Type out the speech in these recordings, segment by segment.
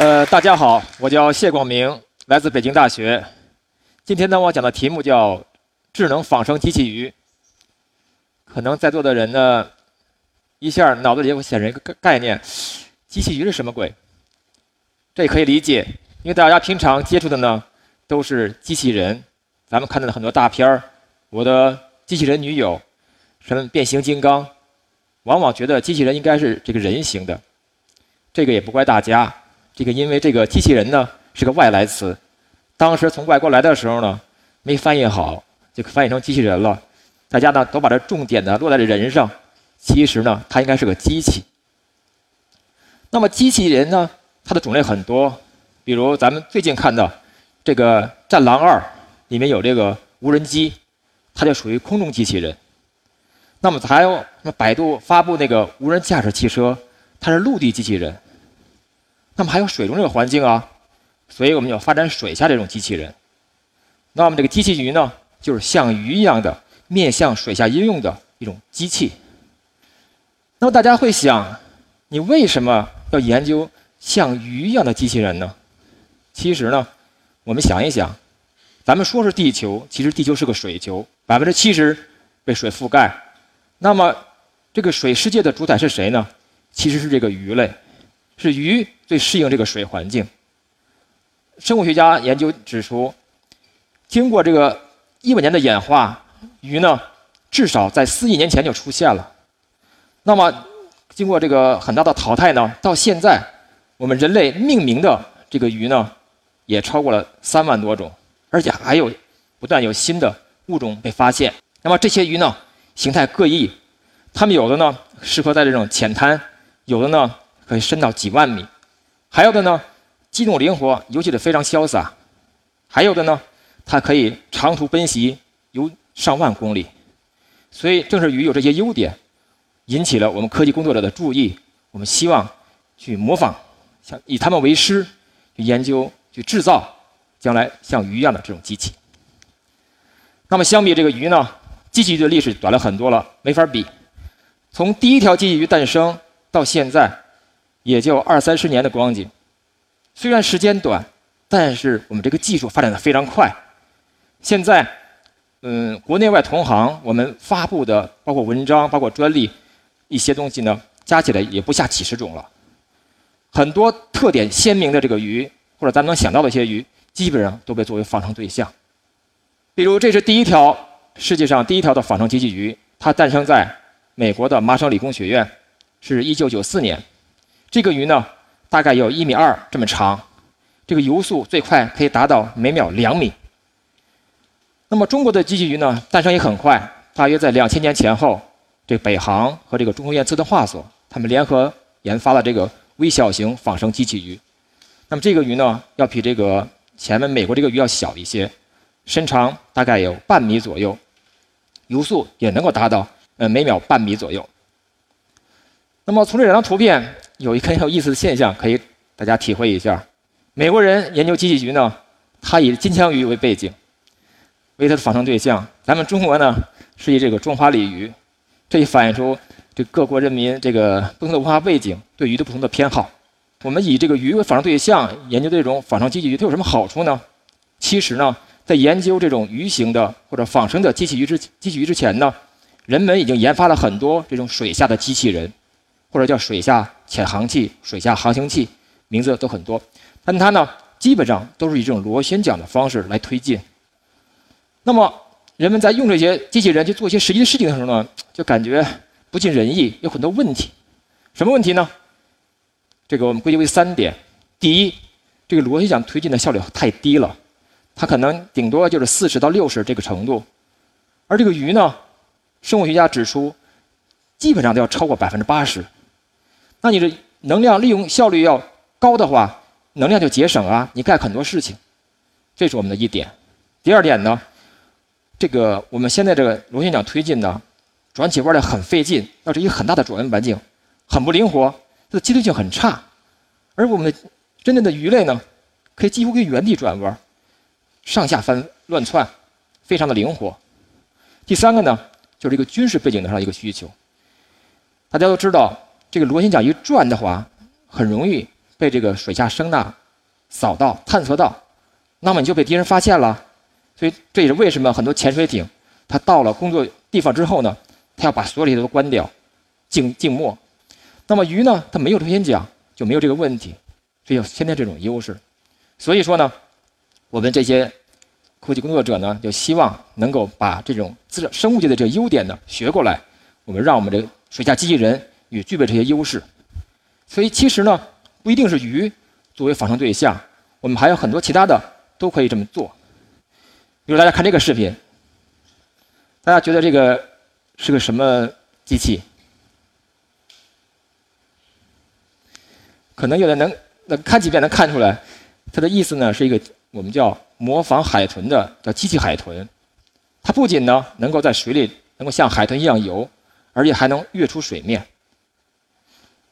呃，大家好，我叫谢广明，来自北京大学。今天呢，我讲的题目叫智能仿生机器鱼。可能在座的人呢，一下脑子里会显示一个概念：机器鱼是什么鬼？这也可以理解，因为大家平常接触的呢都是机器人，咱们看到的很多大片儿，《我的机器人女友》，什么变形金刚，往往觉得机器人应该是这个人形的。这个也不怪大家。这个因为这个机器人呢是个外来词，当时从外国来的时候呢没翻译好，就翻译成机器人了。大家呢都把这重点呢落在了人上，其实呢它应该是个机器。那么机器人呢它的种类很多，比如咱们最近看到这个《战狼二》里面有这个无人机，它就属于空中机器人。那么还有那百度发布那个无人驾驶汽车，它是陆地机器人。那么还有水中这个环境啊，所以我们要发展水下这种机器人。那么这个机器鱼呢，就是像鱼一样的面向水下应用的一种机器。那么大家会想，你为什么要研究像鱼一样的机器人呢？其实呢，我们想一想，咱们说是地球，其实地球是个水球，百分之七十被水覆盖。那么这个水世界的主宰是谁呢？其实是这个鱼类。是鱼最适应这个水环境。生物学家研究指出，经过这个亿万年的演化，鱼呢至少在四亿年前就出现了。那么，经过这个很大的淘汰呢，到现在，我们人类命名的这个鱼呢，也超过了三万多种，而且还有不断有新的物种被发现。那么这些鱼呢，形态各异，它们有的呢适合在这种浅滩，有的呢。可以深到几万米，还有的呢，机动灵活，尤其是非常潇洒；还有的呢，它可以长途奔袭，游上万公里。所以，正是鱼有这些优点，引起了我们科技工作者的注意。我们希望去模仿，像以他们为师，去研究、去制造将来像鱼一样的这种机器。那么，相比这个鱼呢，机器鱼的历史短了很多了，没法比。从第一条机器鱼诞生到现在。也就二三十年的光景，虽然时间短，但是我们这个技术发展的非常快。现在，嗯，国内外同行我们发布的包括文章、包括专利一些东西呢，加起来也不下几十种了。很多特点鲜明的这个鱼，或者咱们能想到的一些鱼，基本上都被作为仿生对象。比如，这是第一条世界上第一条的仿生机器鱼，它诞生在美国的麻省理工学院，是一九九四年。这个鱼呢，大概有一米二这么长，这个游速最快可以达到每秒两米。那么中国的机器鱼呢，诞生也很快，大约在两千年前后，这北航和这个中科院自动化所，他们联合研发了这个微小型仿生机器鱼。那么这个鱼呢，要比这个前面美国这个鱼要小一些，身长大概有半米左右，游速也能够达到呃每秒半米左右。那么从这两张图片。有一个很有意思的现象，可以大家体会一下。美国人研究机器鱼呢，他以金枪鱼为背景，为他的仿生对象。咱们中国呢，是以这个中华鲤鱼，这也反映出这各国人民这个不同的文化背景对鱼的不同的偏好。我们以这个鱼为仿生对象研究这种仿生机器鱼，它有什么好处呢？其实呢，在研究这种鱼形的或者仿生的机器鱼之机器鱼之前呢，人们已经研发了很多这种水下的机器人。或者叫水下潜航器、水下航行器，名字都很多，但它呢，基本上都是以这种螺旋桨的方式来推进。那么，人们在用这些机器人去做一些实际的事情的时候呢，就感觉不尽人意，有很多问题。什么问题呢？这个我们归结为三点：第一，这个螺旋桨推进的效率太低了，它可能顶多就是四十到六十这个程度，而这个鱼呢，生物学家指出，基本上都要超过百分之八十。那你的能量利用效率要高的话，能量就节省啊，你干很多事情，这是我们的一点。第二点呢，这个我们现在这个螺旋桨推进呢，转起弯来很费劲，要是一个很大的转弯半径，很不灵活，它的机动性很差。而我们的真正的鱼类呢，可以几乎可以原地转弯，上下翻乱窜，非常的灵活。第三个呢，就是一个军事背景上一个需求。大家都知道。这个螺旋桨一转的话，很容易被这个水下声呐扫到、探测到，那么你就被敌人发现了。所以这也是为什么很多潜水艇，它到了工作地方之后呢，它要把所有的都关掉，静静默。那么鱼呢，它没有螺旋桨，就没有这个问题，所以有先天这种优势。所以说呢，我们这些科技工作者呢，就希望能够把这种自生物界的这个优点呢学过来，我们让我们这个水下机器人也具备这些优势。所以其实呢，不一定是鱼作为仿生对象，我们还有很多其他的都可以这么做。比如大家看这个视频，大家觉得这个是个什么机器？可能有的能能看几遍能看出来，它的意思呢是一个我们叫模仿海豚的叫机器海豚，它不仅呢能够在水里能够像海豚一样游，而且还能跃出水面。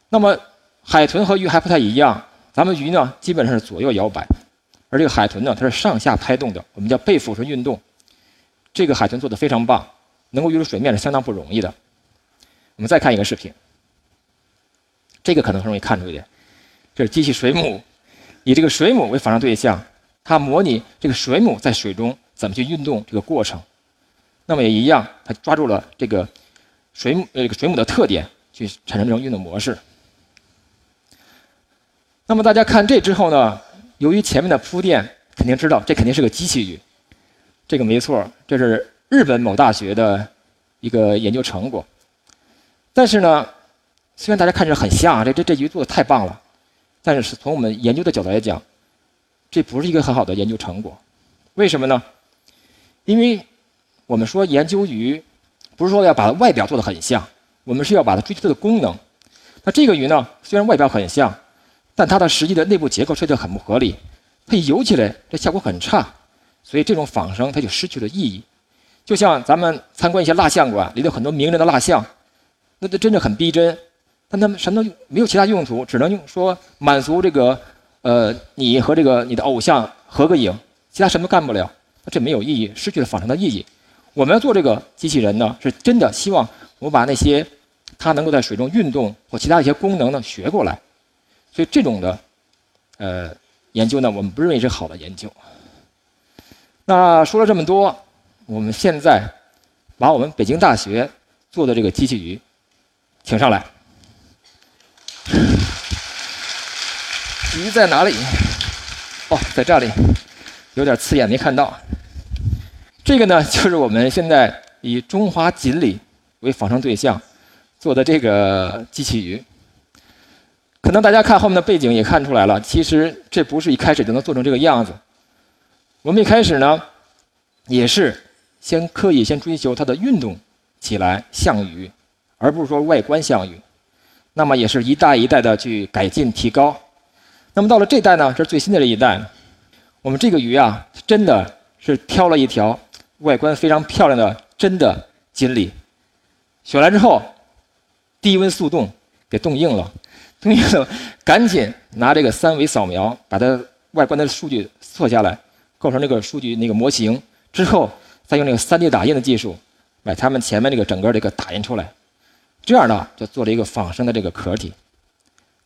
那么海豚和鱼还不太一样，咱们鱼呢基本上是左右摇摆，而这个海豚呢它是上下拍动的，我们叫背俯身运动。这个海豚做的非常棒，能够跃出水面是相当不容易的。我们再看一个视频，这个可能很容易看出一点，这是机器水母，以这个水母为仿生对象，它模拟这个水母在水中怎么去运动这个过程。那么也一样，它抓住了这个水母呃这个水母的特点，去产生这种运动模式。那么大家看这之后呢，由于前面的铺垫，肯定知道这肯定是个机器鱼。这个没错，这是日本某大学的一个研究成果。但是呢，虽然大家看着很像，这这这鱼做的太棒了，但是从我们研究的角度来讲，这不是一个很好的研究成果。为什么呢？因为我们说研究鱼，不是说要把它外表做的很像，我们是要把它追求它的功能。那这个鱼呢，虽然外表很像。但它的实际的内部结构设计很不合理，它游起来这效果很差，所以这种仿生它就失去了意义。就像咱们参观一些蜡像馆，里头很多名人的蜡像，那这真的很逼真，但他们什么都没有其他用途，只能用说满足这个呃你和这个你的偶像合个影，其他什么都干不了，这没有意义，失去了仿生的意义。我们要做这个机器人呢，是真的希望我把那些它能够在水中运动或其他一些功能呢学过来。所以这种的，呃，研究呢，我们不认为是好的研究。那说了这么多，我们现在把我们北京大学做的这个机器鱼，请上来。鱼在哪里？哦，在这里，有点刺眼没看到。这个呢，就是我们现在以中华锦鲤为仿生对象做的这个机器鱼。可能大家看后面的背景也看出来了，其实这不是一开始就能做成这个样子。我们一开始呢，也是先刻意先追求它的运动起来像鱼，而不是说外观像鱼。那么也是一代一代的去改进提高。那么到了这代呢，这是最新的这一代，我们这个鱼啊，真的是挑了一条外观非常漂亮的真的锦鲤，选来之后，低温速冻给冻硬了。同学们，赶紧拿这个三维扫描，把它外观的数据测下来，构成这个数据那个模型之后，再用那个 3D 打印的技术，把它们前面这个整个这个打印出来，这样呢就做了一个仿生的这个壳体。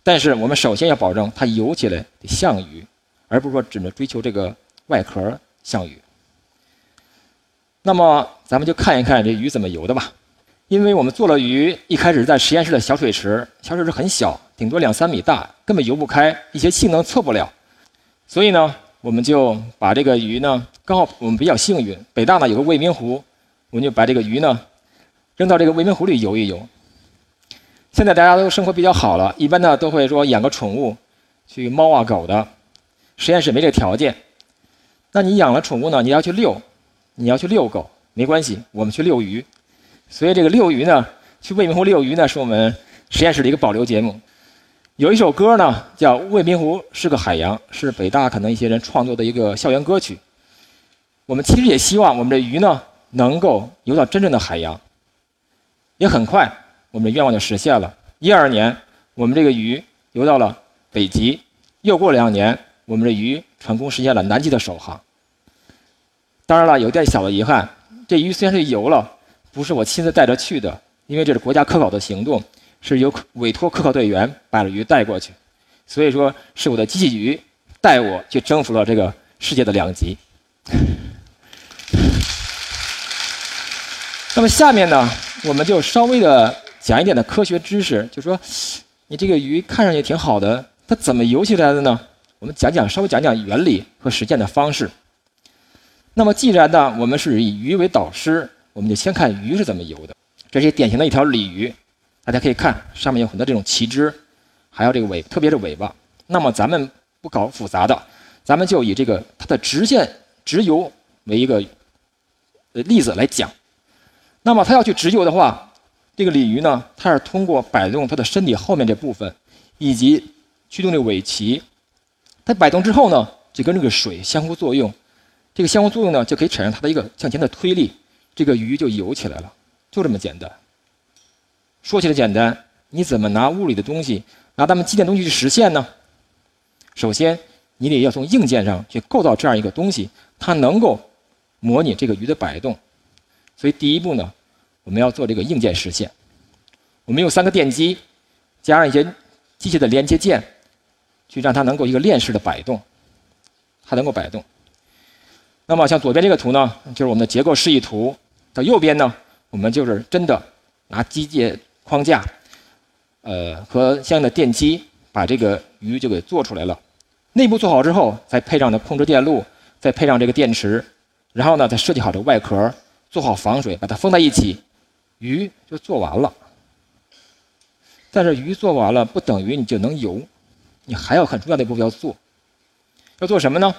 但是我们首先要保证它游起来像鱼，而不是说只能追求这个外壳像鱼。那么咱们就看一看这鱼怎么游的吧。因为我们做了鱼，一开始在实验室的小水池，小水池很小，顶多两三米大，根本游不开，一些性能测不了。所以呢，我们就把这个鱼呢，刚好我们比较幸运，北大呢有个未名湖，我们就把这个鱼呢扔到这个未名湖里游一游。现在大家都生活比较好了，一般呢都会说养个宠物，去猫啊狗的，实验室没这条件。那你养了宠物呢，你要去遛，你要去遛狗，没关系，我们去遛鱼。所以这个遛鱼呢，去未名湖遛鱼呢，是我们实验室的一个保留节目。有一首歌呢，叫《未名湖是个海洋》，是北大可能一些人创作的一个校园歌曲。我们其实也希望我们的鱼呢，能够游到真正的海洋。也很快，我们的愿望就实现了。一二年，我们这个鱼游到了北极；又过两年，我们的鱼成功实现了南极的首航。当然了，有点小的遗憾，这鱼虽然是游了。不是我亲自带着去的，因为这是国家科考的行动，是由委托科考队员把鱼带过去，所以说是我的机器鱼带我去征服了这个世界的两极。那么下面呢，我们就稍微的讲一点的科学知识，就说你这个鱼看上去挺好的，它怎么游起来的呢？我们讲讲，稍微讲讲原理和实践的方式。那么既然呢，我们是以鱼为导师，我们就先看鱼是怎么游的。这是典型的一条鲤鱼，大家可以看上面有很多这种鳍肢，还有这个尾，特别是尾巴。那么咱们不搞复杂的，咱们就以这个它的直线直游为一个呃例子来讲。那么它要去直游的话，这个鲤鱼呢，它是通过摆动它的身体后面这部分，以及驱动这尾鳍。它摆动之后呢，就跟这个水相互作用，这个相互作用呢，就可以产生它的一个向前的推力，这个鱼就游起来了，就这么简单。说起来简单，你怎么拿物理的东西，拿咱们机电东西去实现呢？首先，你得要从硬件上去构造这样一个东西，它能够模拟这个鱼的摆动。所以第一步呢，我们要做这个硬件实现。我们用三个电机，加上一些机械的连接件，去让它能够一个链式的摆动，它能够摆动。那么像左边这个图呢，就是我们的结构示意图；到右边呢，我们就是真的拿机械框架，呃和相应的电机，把这个鱼就给做出来了。内部做好之后，再配上的控制电路，再配上这个电池，然后呢，再设计好这个外壳。做好防水，把它封在一起，鱼就做完了。但是鱼做完了不等于你就能游，你还有很重要的一步要做。要做什么呢？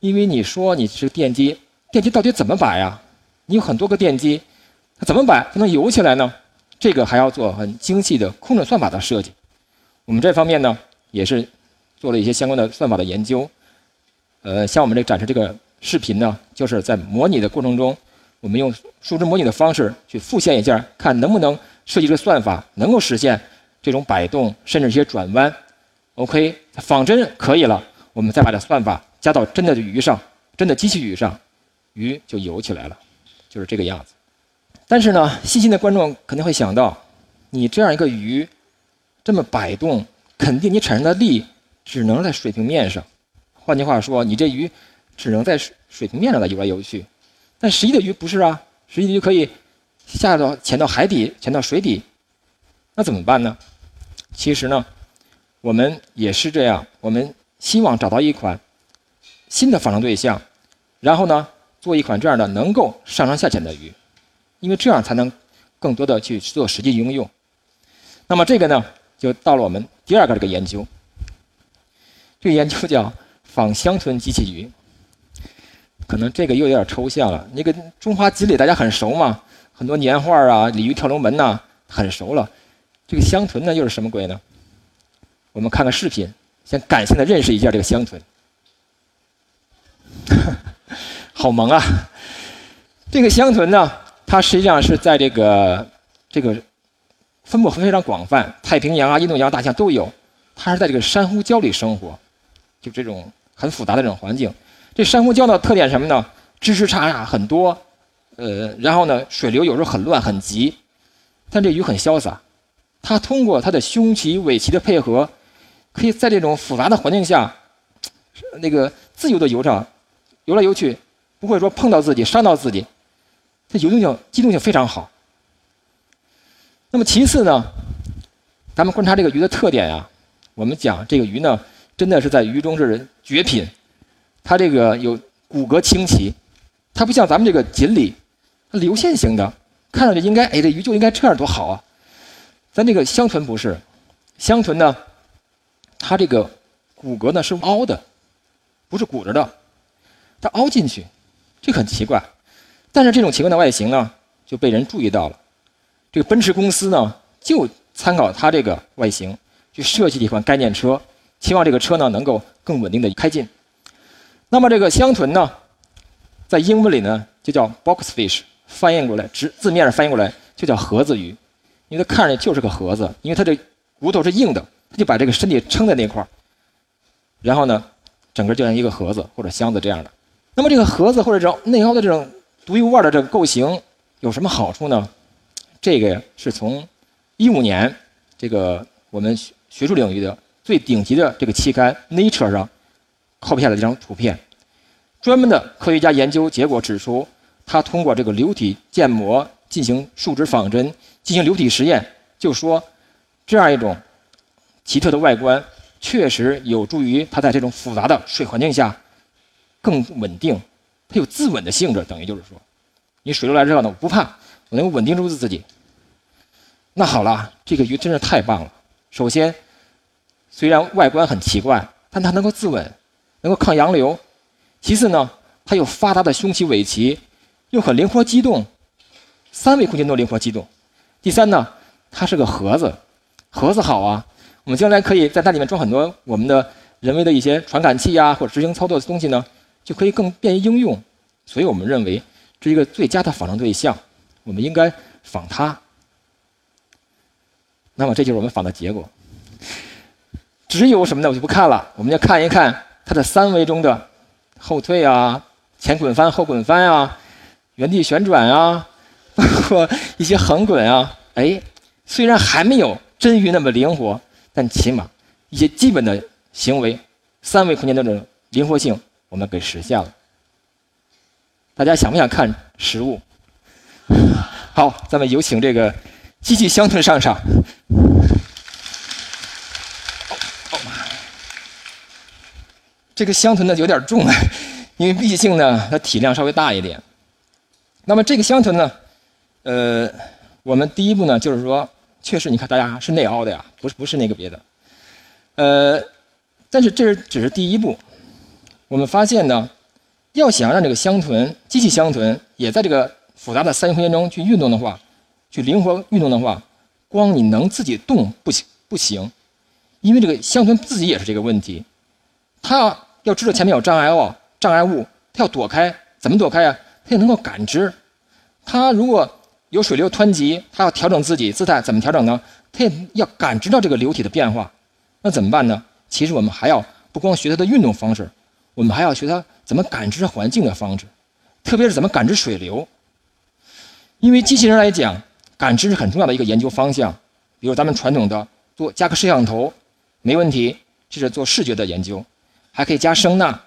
因为你说你是电机，电机到底怎么摆呀？你有很多个电机，它怎么摆才能游起来呢？这个还要做很精细的控制算法的设计。我们这方面呢，也是做了一些相关的算法的研究。呃，像我们这展示这个。视频呢，就是在模拟的过程中，我们用数值模拟的方式去复现一下，看能不能设计这个算法能够实现这种摆动，甚至一些转弯。OK，仿真可以了，我们再把这算法加到真的鱼上，真的机器鱼上，鱼就游起来了，就是这个样子。但是呢，细心的观众肯定会想到，你这样一个鱼这么摆动，肯定你产生的力只能在水平面上。换句话说，你这鱼。只能在水平面上的游来游去，但实际的鱼不是啊，实际的鱼可以下到潜到海底，潜到水底，那怎么办呢？其实呢，我们也是这样，我们希望找到一款新的仿生对象，然后呢，做一款这样的能够上上下潜的鱼，因为这样才能更多的去做实际应用。那么这个呢，就到了我们第二个这个研究，这个研究叫仿乡村机器鱼。可能这个又有点抽象了。那个中华锦鲤大家很熟嘛，很多年画啊，鲤鱼跳龙门呐，很熟了。这个香豚呢又是什么鬼呢？我们看看视频，先感性的认识一下这个香豚。好萌啊！这个香豚呢，它实际上是在这个这个分布非常广泛，太平洋啊、印度洋大象都有。它是在这个珊瑚礁里生活，就这种很复杂的这种环境。这珊瑚礁的特点什么呢？枝枝杈杈很多，呃，然后呢，水流有时候很乱很急，但这鱼很潇洒，它通过它的胸鳍、尾鳍的配合，可以在这种复杂的环境下，那个自由的游着，游来游去，不会说碰到自己、伤到自己，它游动性、机动性非常好。那么其次呢，咱们观察这个鱼的特点呀，我们讲这个鱼呢，真的是在鱼中是绝品。它这个有骨骼清奇，它不像咱们这个锦鲤，它流线型的，看上去应该哎这鱼就应该这样多好啊。咱这个香豚不是，香豚呢，它这个骨骼呢是凹的，不是鼓着的，它凹进去，这很奇怪。但是这种奇怪的外形呢，就被人注意到了。这个奔驰公司呢，就参考它这个外形，去设计一款概念车，希望这个车呢能够更稳定的开进。那么这个香豚呢，在英文里呢就叫 box fish，翻译过来直字面上翻译过来就叫盒子鱼，因为它看着就是个盒子，因为它这骨头是硬的，它就把这个身体撑在那块儿，然后呢，整个就像一个盒子或者箱子这样的。那么这个盒子或者这种内凹的这种独一无二的这个构型有什么好处呢？这个是从一五年这个我们学术领域的。最顶级的这个期刊《Nature》上 copy 下来这张图片。专门的科学家研究结果指出，他通过这个流体建模进行树脂仿真，进行流体实验，就说这样一种奇特的外观确实有助于它在这种复杂的水环境下更稳定，它有自稳的性质。等于就是说，你水流来之后呢，我不怕，我能稳定住自己。那好了，这个鱼真是太棒了。首先，虽然外观很奇怪，但它能够自稳，能够抗洋流。其次呢，它有发达的胸鳍、尾鳍，又很灵活机动，三维空间都灵活机动。第三呢，它是个盒子，盒子好啊，我们将来可以在它里面装很多我们的人为的一些传感器呀，或者执行操作的东西呢，就可以更便于应用。所以我们认为这是一个最佳的仿生对象，我们应该仿它。那么这就是我们仿的结果。只有什么呢？我就不看了，我们要看一看它的三维中的。后退啊，前滚翻、后滚翻啊，原地旋转啊，包括一些横滚啊，哎，虽然还没有真鱼那么灵活，但起码一些基本的行为，三维空间的这种灵活性，我们给实现了。大家想不想看实物？好，咱们有请这个机器香豚上场。这个香豚呢有点重啊，因为毕竟呢它体量稍微大一点。那么这个香豚呢，呃，我们第一步呢就是说，确实你看大家是内凹的呀，不是不是那个别的。呃，但是这是只是第一步。我们发现呢，要想让这个香豚机器香豚也在这个复杂的三维空间中去运动的话，去灵活运动的话，光你能自己动不行不行，因为这个香豚自己也是这个问题，它。要知道前面有障碍物，障碍物，它要躲开，怎么躲开呀？它也能够感知。它如果有水流湍急，它要调整自己姿态，怎么调整呢？它也要感知到这个流体的变化。那怎么办呢？其实我们还要不光学它的运动方式，我们还要学它怎么感知环境的方式，特别是怎么感知水流。因为机器人来讲，感知是很重要的一个研究方向。比如咱们传统的做加个摄像头，没问题，这是做视觉的研究。还可以加声呐，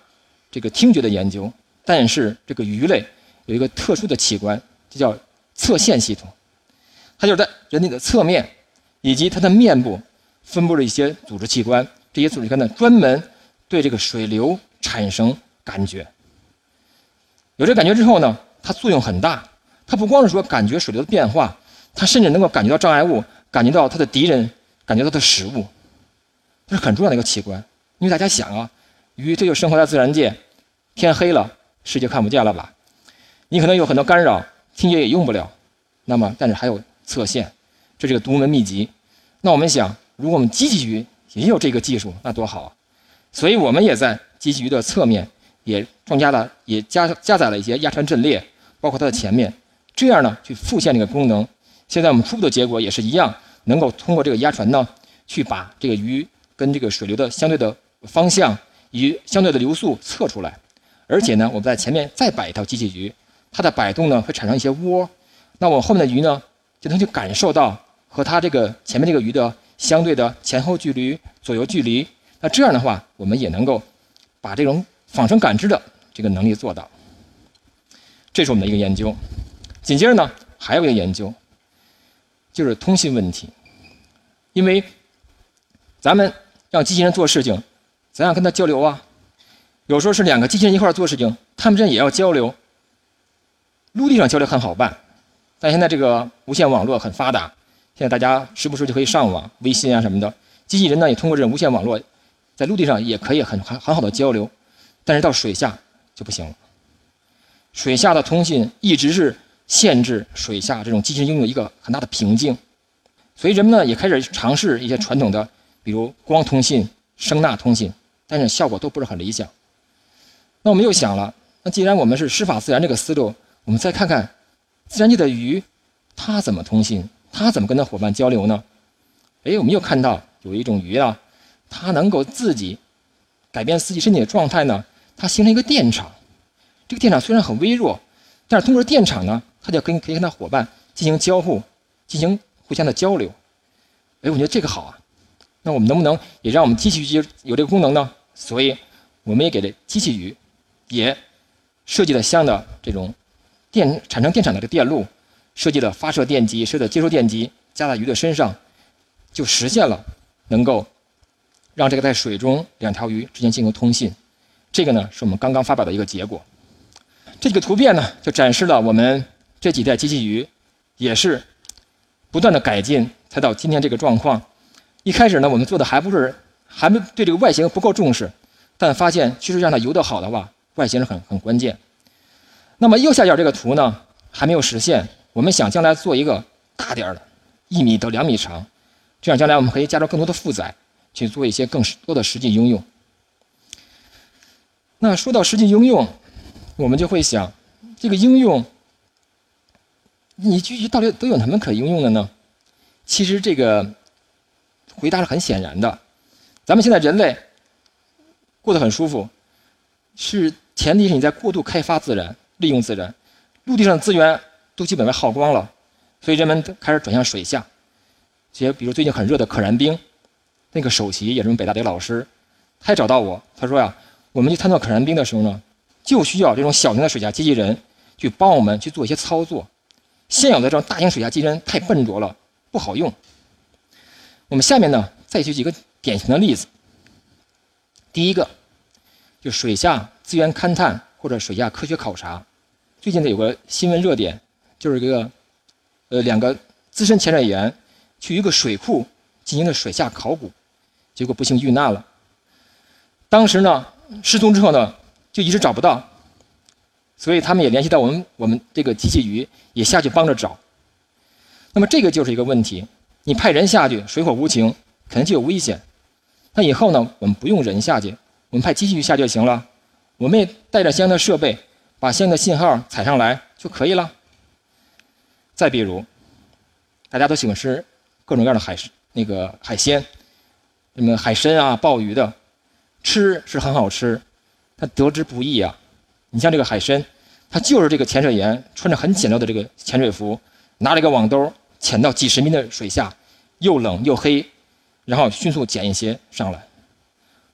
这个听觉的研究。但是这个鱼类有一个特殊的器官，这叫侧线系统。它就是在人体的侧面以及它的面部分布了一些组织器官。这些组织器官呢，专门对这个水流产生感觉。有这感觉之后呢，它作用很大。它不光是说感觉水流的变化，它甚至能够感觉到障碍物，感觉到它的敌人，感觉到它的食物。这是很重要的一个器官。因为大家想啊。鱼这就生活在自然界，天黑了，世界看不见了吧？你可能有很多干扰，听觉也用不了。那么，但是还有侧线，这是个独门秘籍。那我们想，如果我们机器鱼也有这个技术，那多好啊！所以我们也在机器鱼的侧面也增加了，也加加载了一些压穿阵列，包括它的前面，这样呢去复现这个功能。现在我们初步的结果也是一样，能够通过这个压船呢，去把这个鱼跟这个水流的相对的方向。以相对的流速测出来，而且呢，我们在前面再摆一条机器鱼，它的摆动呢会产生一些涡，那我后面的鱼呢就能去感受到和它这个前面这个鱼的相对的前后距离、左右距离。那这样的话，我们也能够把这种仿生感知的这个能力做到。这是我们的一个研究。紧接着呢，还有一个研究，就是通信问题，因为咱们让机器人做事情。怎样跟他交流啊？有时候是两个机器人一块做事情，他们之间也要交流。陆地上交流很好办，但现在这个无线网络很发达，现在大家时不时就可以上网、微信啊什么的。机器人呢也通过这种无线网络，在陆地上也可以很很很好的交流，但是到水下就不行了。水下的通信一直是限制水下这种机器人拥有一个很大的瓶颈，所以人们呢也开始尝试一些传统的，比如光通信、声呐通信。但是效果都不是很理想。那我们又想了，那既然我们是师法自然这个思路，我们再看看自然界的鱼，它怎么通信？它怎么跟它伙伴交流呢？哎，我们又看到有一种鱼啊，它能够自己改变自己身体的状态呢，它形成一个电场。这个电场虽然很微弱，但是通过电场呢，它就跟可以跟它伙伴进行交互，进行互相的交流。哎，我觉得这个好啊。那我们能不能也让我们机器鱼有这个功能呢？所以，我们也给这机器鱼也设计了相应的这种电产生电场的这个电路，设计了发射电机，设计接收电机，加在鱼的身上，就实现了能够让这个在水中两条鱼之间进行通信。这个呢，是我们刚刚发表的一个结果。这几个图片呢，就展示了我们这几代机器鱼也是不断的改进，才到今天这个状况。一开始呢，我们做的还不是，还没对这个外形不够重视，但发现其实让它游得好的话，外形是很很关键。那么右下角这个图呢，还没有实现。我们想将来做一个大点儿的，一米到两米长，这样将来我们可以加入更多的负载，去做一些更多的实际应用。那说到实际应用，我们就会想，这个应用，你具体到底都有什么可应用的呢？其实这个。回答是很显然的，咱们现在人类过得很舒服，是前提是你在过度开发自然、利用自然，陆地上的资源都基本被耗光了，所以人们开始转向水下。些比如最近很热的可燃冰，那个首席也是我们北大的一个老师，他也找到我，他说呀，我们去探测可燃冰的时候呢，就需要这种小型的水下机器人去帮我们去做一些操作，现有的这种大型水下机器人太笨拙了，不好用。我们下面呢，再举几个典型的例子。第一个，就水下资源勘探或者水下科学考察。最近呢，有个新闻热点，就是这个，呃，两个资深潜水员去一个水库进行了水下考古，结果不幸遇难了。当时呢，失踪之后呢，就一直找不到，所以他们也联系到我们，我们这个机器鱼也下去帮着找。那么这个就是一个问题。你派人下去，水火无情，肯定就有危险。那以后呢？我们不用人下去，我们派机器鱼下就行了。我们也带着相应的设备，把相应的信号采上来就可以了。再比如，大家都喜欢吃各种各样的海那个海鲜，什么海参啊、鲍鱼的，吃是很好吃，但得之不易啊。你像这个海参，它就是这个潜水员穿着很简陋的这个潜水服，拿了一个网兜。潜到几十米的水下，又冷又黑，然后迅速捡一些上来。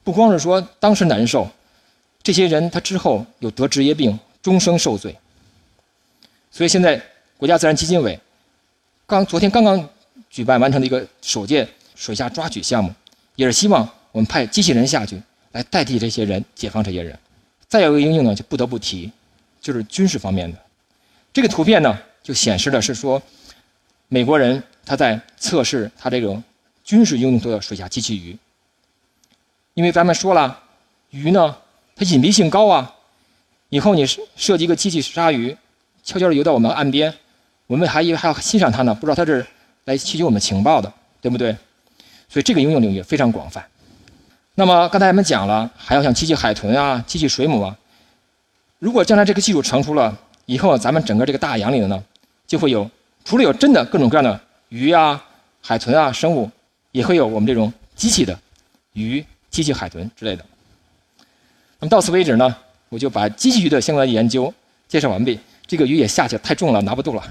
不光是说当时难受，这些人他之后有得职业病，终生受罪。所以现在国家自然基金委刚昨天刚刚举办完成的一个首届水下抓取项目，也是希望我们派机器人下去来代替这些人，解放这些人。再有一个应用呢，就不得不提，就是军事方面的。这个图片呢，就显示的是说。美国人他在测试他这种军事用途的水下机器鱼，因为咱们说了，鱼呢它隐蔽性高啊，以后你设计一个机器鲨鱼，悄悄地游到我们岸边，我们还以为还要欣赏它呢，不知道它是来吸取我们情报的，对不对？所以这个应用领域非常广泛。那么刚才咱们讲了，还要像机器海豚啊、机器水母啊，如果将来这个技术成熟了，以后咱们整个这个大洋里的呢，就会有。除了有真的各种各样的鱼啊、海豚啊、生物，也会有我们这种机器的鱼、机器海豚之类的。那么到此为止呢，我就把机器鱼的相关研究介绍完毕。这个鱼也下去太重了，拿不动了。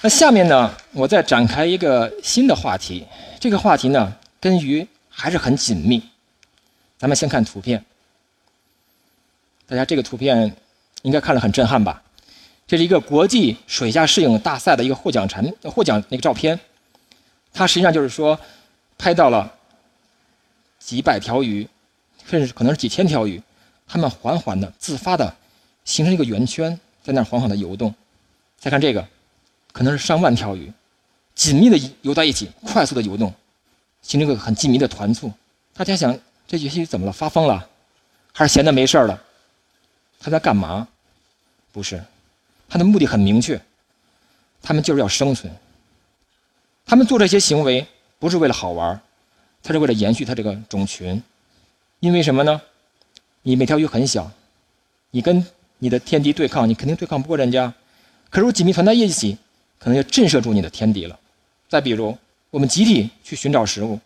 那下面呢，我再展开一个新的话题。这个话题呢，跟鱼还是很紧密。咱们先看图片。大家这个图片应该看了很震撼吧？这是一个国际水下摄影大赛的一个获奖产获奖那个照片。它实际上就是说，拍到了几百条鱼，甚至可能是几千条鱼，它们缓缓的、自发的形成一个圆圈，在那儿缓缓的游动。再看这个，可能是上万条鱼，紧密的游在一起，快速的游动，形成一个很紧密的团簇。大家想，这些鱼怎么了？发疯了，还是闲的没事了？他在干嘛？不是，他的目的很明确，他们就是要生存。他们做这些行为不是为了好玩他是为了延续他这个种群。因为什么呢？你每条鱼很小，你跟你的天敌对抗，你肯定对抗不过人家。可是我紧密团在一起，可能就震慑住你的天敌了。再比如，我们集体去寻找食物，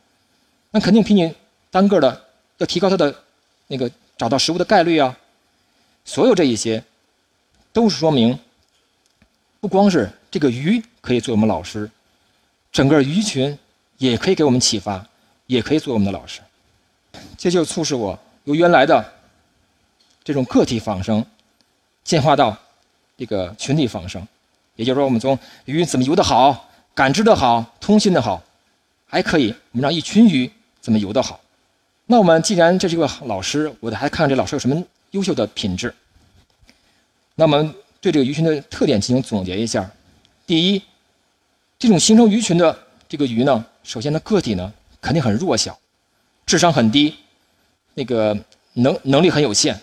那肯定比你单个的要提高它的那个找到食物的概率啊。所有这一些，都是说明，不光是这个鱼可以做我们老师，整个鱼群也可以给我们启发，也可以做我们的老师。这就促使我由原来的这种个体仿生，进化到这个群体仿生。也就是说，我们从鱼怎么游得好、感知得好、通信得好，还可以我们让一群鱼怎么游得好。那我们既然这是一个老师，我得还看看这老师有什么优秀的品质。那我们对这个鱼群的特点进行总结一下。第一，这种形成鱼群的这个鱼呢，首先它个体呢肯定很弱小，智商很低，那个能能力很有限。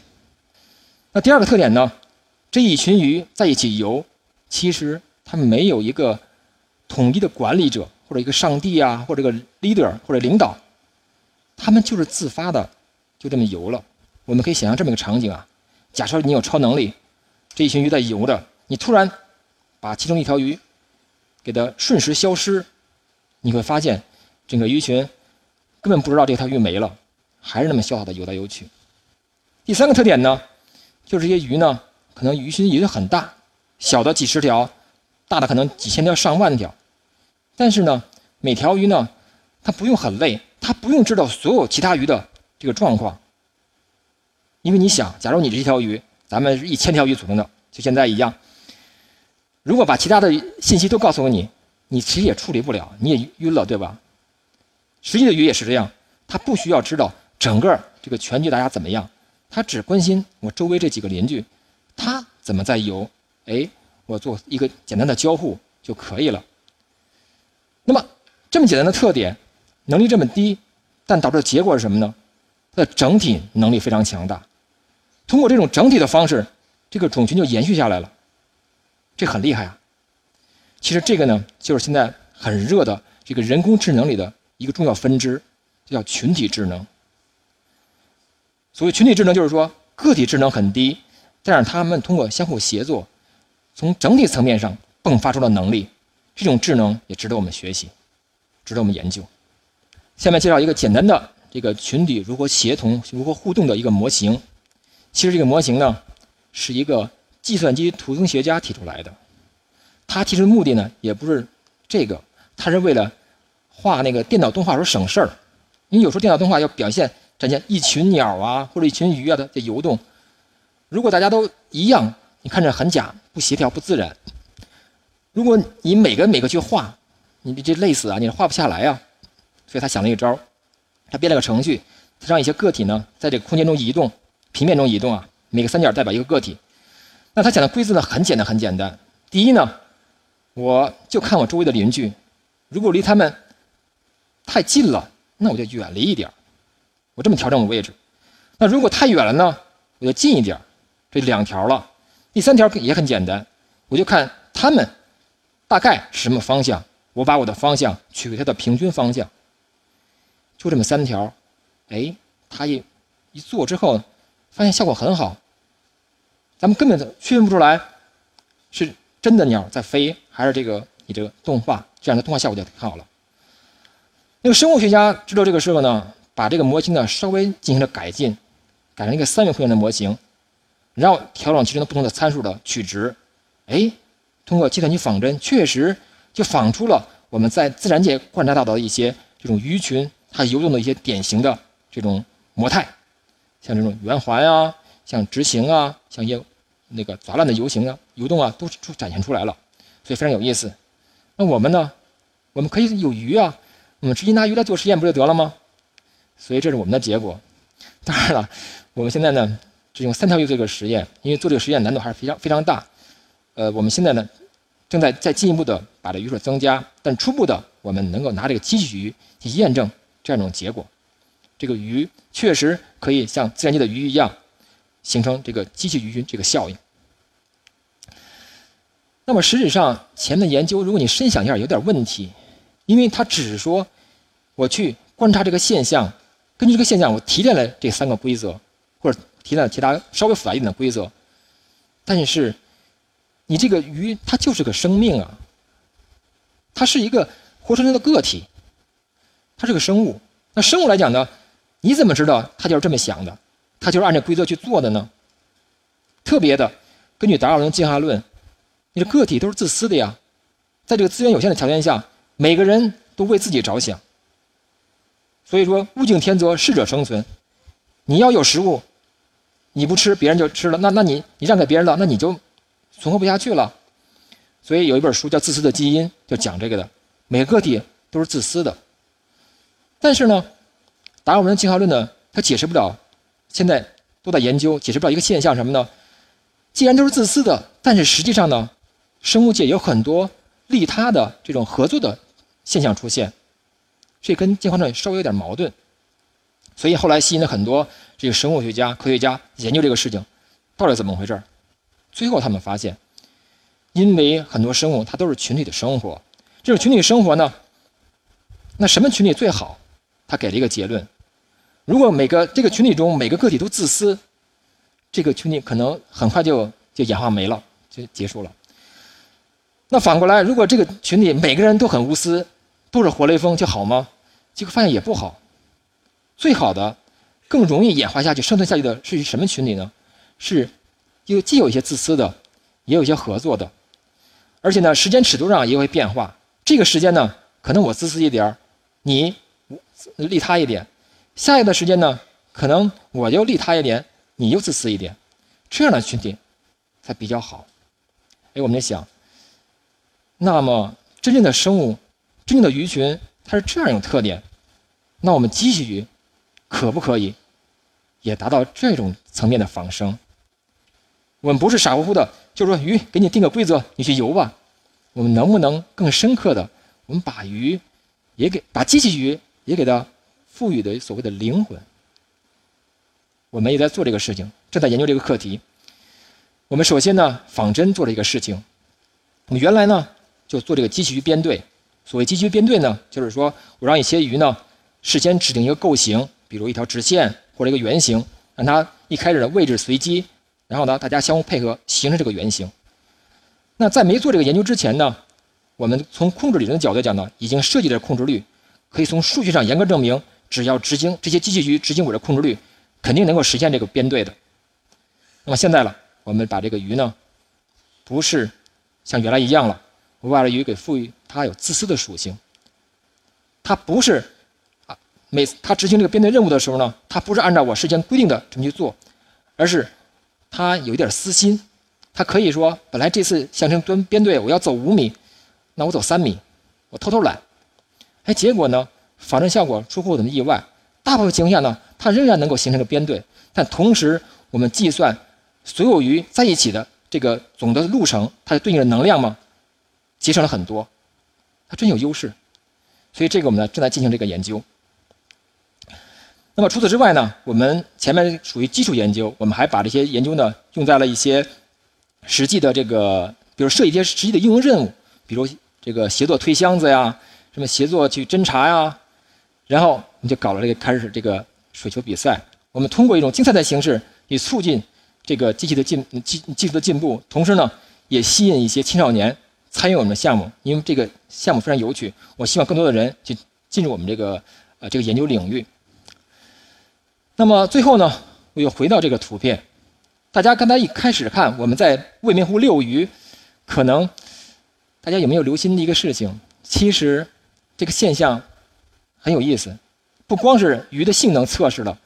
那第二个特点呢，这一群鱼在一起游。其实他们没有一个统一的管理者，或者一个上帝啊，或者一个 leader 或者领导，他们就是自发的，就这么游了。我们可以想象这么一个场景啊：假设你有超能力，这一群鱼在游着，你突然把其中一条鱼给它瞬时消失，你会发现整个鱼群根本不知道这条鱼没了，还是那么潇洒的游来游去。第三个特点呢，就是这些鱼呢，可能鱼群也很大。小的几十条，大的可能几千条、上万条，但是呢，每条鱼呢，它不用很累，它不用知道所有其他鱼的这个状况。因为你想，假如你这一条鱼，咱们是一千条鱼组成的，就现在一样，如果把其他的信息都告诉给你，你其实也处理不了，你也晕了，对吧？实际的鱼也是这样，它不需要知道整个这个全局大家怎么样，它只关心我周围这几个邻居，它怎么在游。哎，我做一个简单的交互就可以了。那么这么简单的特点，能力这么低，但导致的结果是什么呢？它的整体能力非常强大。通过这种整体的方式，这个种群就延续下来了。这很厉害啊！其实这个呢，就是现在很热的这个人工智能里的一个重要分支，叫群体智能。所谓群体智能，就是说个体智能很低，但是他们通过相互协作。从整体层面上迸发出了能力，这种智能也值得我们学习，值得我们研究。下面介绍一个简单的这个群体如何协同、如何互动的一个模型。其实这个模型呢，是一个计算机图形学家提出来的。他提出的目的呢，也不是这个，他是为了画那个电脑动画时候省事儿。你有时候电脑动画要表现展现一群鸟啊或者一群鱼啊的在游动，如果大家都一样。你看着很假，不协调，不自然。如果你每个每个去画，你这累死啊！你画不下来啊。所以他想了一个招，他编了个程序，他让一些个体呢在这个空间中移动，平面中移动啊。每个三角代表一个个体。那他讲的规则呢很简单，很简单。第一呢，我就看我周围的邻居，如果离他们太近了，那我就远离一点我这么调整我位置。那如果太远了呢，我就近一点这两条了。第三条也很简单，我就看他们大概是什么方向，我把我的方向取为它的平均方向，就这么三条，哎，他一一做之后，发现效果很好，咱们根本区分不出来是真的鸟在飞，还是这个你这个动画，这样的动画效果就很好了。那个生物学家知道这个时候呢，把这个模型呢稍微进行了改进，改成一个三维空间的模型。然后调整其中的不同的参数的取值，哎，通过计算机仿真，确实就仿出了我们在自然界观察到的一些这种鱼群它游动的一些典型的这种模态，像这种圆环啊，像直行啊，像一些那个杂乱的游行啊、游动啊，都出展现出来了，所以非常有意思。那我们呢，我们可以有鱼啊，我们直接拿鱼来做实验不就得了吗？所以这是我们的结果。当然了，我们现在呢。是用三条鱼做这个实验，因为做这个实验难度还是非常非常大。呃，我们现在呢，正在再进一步的把这鱼数增加，但初步的我们能够拿这个机器鱼去验证这样一种结果。这个鱼确实可以像自然界的鱼一样，形成这个机器鱼群这个效应。那么实质上前面研究，如果你深想一下，有点问题，因为它只是说我去观察这个现象，根据这个现象我提炼了这三个规则，或者。提了其他稍微复杂一点的规则，但是你这个鱼它就是个生命啊，它是一个活生生的个体，它是个生物。那生物来讲呢，你怎么知道它就是这么想的？它就是按照规则去做的呢？特别的，根据达尔文进化论，你的个体都是自私的呀，在这个资源有限的条件下，每个人都为自己着想。所以说，物竞天择，适者生存。你要有食物，你不吃，别人就吃了。那那你你让给别人了，那你就存活不下去了。所以有一本书叫《自私的基因》，就讲这个的。每个个体都是自私的。但是呢，达尔文的进化论呢，它解释不了。现在都在研究，解释不了一个现象什么呢？既然都是自私的，但是实际上呢，生物界有很多利他的这种合作的现象出现。这跟进化论稍微有点矛盾，所以后来吸引了很多这个生物学家、科学家研究这个事情，到底怎么回事最后他们发现，因为很多生物它都是群体的生活，这种群体生活呢，那什么群体最好？他给了一个结论：如果每个这个群体中每个个体都自私，这个群体可能很快就就演化没了，就结束了。那反过来，如果这个群体每个人都很无私，都是活雷锋就好吗？结果发现也不好。最好的、更容易演化下去、生存下去的是什么群体呢？是，又既有一些自私的，也有一些合作的，而且呢，时间尺度上也会变化。这个时间呢，可能我自私一点你利他一点；下一个的时间呢，可能我又利他一点，你又自私一点，这样的群体才比较好。哎，我们在想，那么真正的生物。真正的鱼群它是这样一种特点，那我们机器鱼可不可以也达到这种层面的仿生？我们不是傻乎乎的，就是说鱼给你定个规则，你去游吧。我们能不能更深刻的，我们把鱼也给把机器鱼也给它赋予的所谓的灵魂？我们也在做这个事情，正在研究这个课题。我们首先呢，仿真做了一个事情。我们原来呢就做这个机器鱼编队。所谓机器鱼编队呢，就是说我让一些鱼呢，事先指定一个构型，比如一条直线或者一个圆形，让它一开始的位置随机，然后呢，大家相互配合形成这个圆形。那在没做这个研究之前呢，我们从控制理论的角度讲呢，已经设计了控制率，可以从数据上严格证明，只要执行这些机器鱼执行我的控制率，肯定能够实现这个编队的。那么现在了，我们把这个鱼呢，不是像原来一样了。我把这鱼给赋予它有自私的属性，它不是，每次他执行这个编队任务的时候呢，他不是按照我事先规定的这么去做，而是他有一点私心，他可以说本来这次象征蹲编队我要走五米，那我走三米，我偷偷懒，哎，结果呢，仿真效果出乎我的意外，大部分情况下呢，它仍然能够形成个编队，但同时我们计算所有鱼在一起的这个总的路程，它对应的能量嘛。节省了很多，它真有优势，所以这个我们呢正在进行这个研究。那么除此之外呢，我们前面属于基础研究，我们还把这些研究呢用在了一些实际的这个，比如设计一些实际的应用任务，比如这个协作推箱子呀，什么协作去侦查呀，然后我们就搞了这个开始这个水球比赛。我们通过一种竞赛的形式，以促进这个机器的进技技术的进步，同时呢也吸引一些青少年。参与我们的项目，因为这个项目非常有趣，我希望更多的人去进入我们这个呃这个研究领域。那么最后呢，我又回到这个图片，大家刚才一开始看我们在未名湖遛鱼，可能大家有没有留心的一个事情？其实这个现象很有意思，不光是鱼的性能测试了，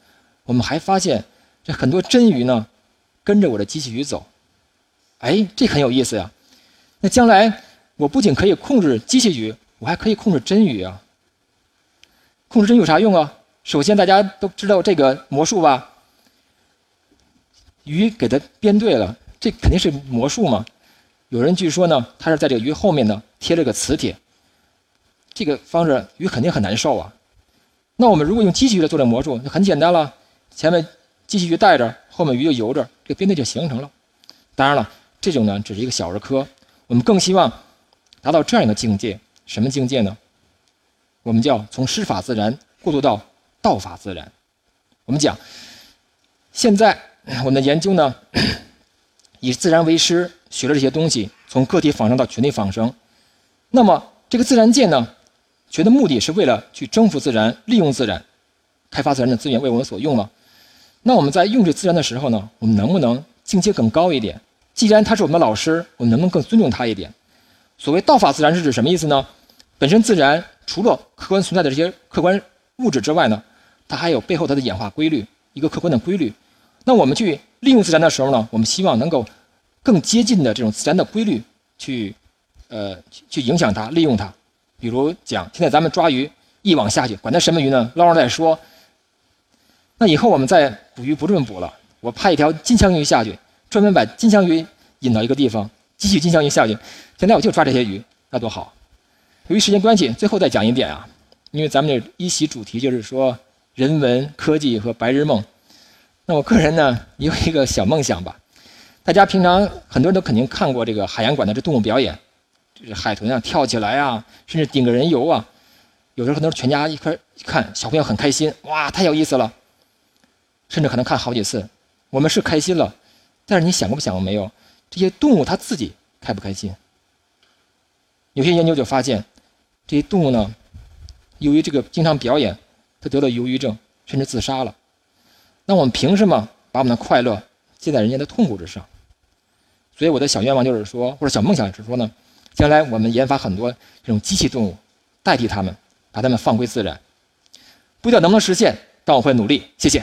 我们还发现这很多真鱼呢跟着我的机器鱼走，哎，这很有意思呀。那将来我不仅可以控制机器鱼，我还可以控制真鱼啊！控制真有啥用啊？首先大家都知道这个魔术吧？鱼给它编对了，这肯定是魔术嘛。有人据说呢，他是在这个鱼后面呢贴了个磁铁，这个方式鱼肯定很难受啊。那我们如果用机器鱼来做这个魔术，那很简单了，前面机器鱼带着，后面鱼就游着，这个编队就形成了。当然了，这种呢只是一个小儿科。我们更希望达到这样一个境界，什么境界呢？我们叫从师法自然过渡到道法自然。我们讲，现在我们的研究呢，以自然为师，学了这些东西，从个体仿生到群体仿生。那么这个自然界呢，学的目的是为了去征服自然、利用自然、开发自然的资源为我们所用了。那我们在用这自然的时候呢，我们能不能境界更高一点？既然他是我们的老师，我们能不能更尊重他一点？所谓道法自然是指什么意思呢？本身自然除了客观存在的这些客观物质之外呢，它还有背后它的演化规律，一个客观的规律。那我们去利用自然的时候呢，我们希望能够更接近的这种自然的规律去，呃，去影响它，利用它。比如讲，现在咱们抓鱼，一网下去，管它什么鱼呢？捞上再说。那以后我们再捕鱼不这么捕了，我派一条金枪鱼下去，专门把金枪鱼引到一个地方，继续金枪鱼下去。现在我就抓这些鱼，那多好！由于时间关系，最后再讲一点啊，因为咱们这一席主题就是说人文科技和白日梦。那我个人呢也，有一个小梦想吧。大家平常很多人都肯定看过这个海洋馆的这动物表演，就是海豚啊跳起来啊，甚至顶个人游啊。有时候可能全家一块一看，小朋友很开心，哇，太有意思了。甚至可能看好几次。我们是开心了，但是你想过不想过没有？这些动物它自己开不开心？有些研究就发现，这些动物呢，由于这个经常表演，他得了忧郁症，甚至自杀了。那我们凭什么把我们的快乐建在人家的痛苦之上？所以我的小愿望就是说，或者小梦想是说呢，将来我们研发很多这种机器动物，代替它们，把它们放归自然。不知道能不能实现，但我会努力。谢谢。